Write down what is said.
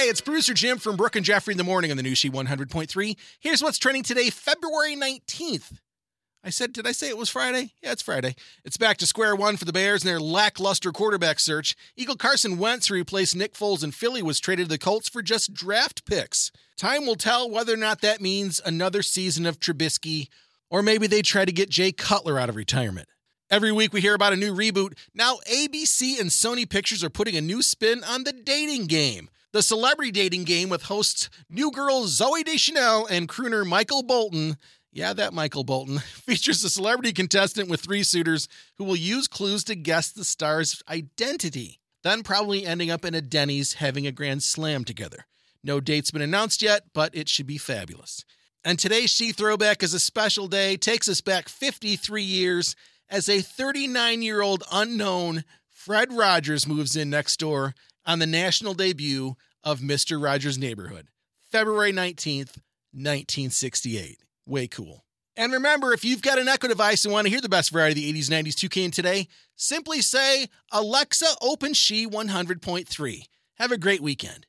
Hey, it's producer Jim from Brooke and Jeffrey in the morning on the new She 100.3. Here's what's trending today, February 19th. I said, did I say it was Friday? Yeah, it's Friday. It's back to square one for the Bears and their lackluster quarterback search. Eagle Carson Wentz, replaced Nick Foles in Philly, was traded to the Colts for just draft picks. Time will tell whether or not that means another season of Trubisky, or maybe they try to get Jay Cutler out of retirement. Every week we hear about a new reboot. Now ABC and Sony Pictures are putting a new spin on the dating game. The celebrity dating game with hosts new girl Zooey Deschanel and crooner Michael Bolton yeah, that Michael Bolton features a celebrity contestant with three suitors who will use clues to guess the star's identity, then probably ending up in a Denny's having a grand slam together. No date's been announced yet, but it should be fabulous. And today's She Throwback is a special day, takes us back 53 years as a 39 year old unknown Fred Rogers moves in next door on the national debut of Mr. Rogers' Neighborhood, February 19th, 1968. Way cool. And remember, if you've got an Echo device and want to hear the best variety of the 80s, 90s, 2K, and today, simply say, Alexa, open She 100.3. Have a great weekend.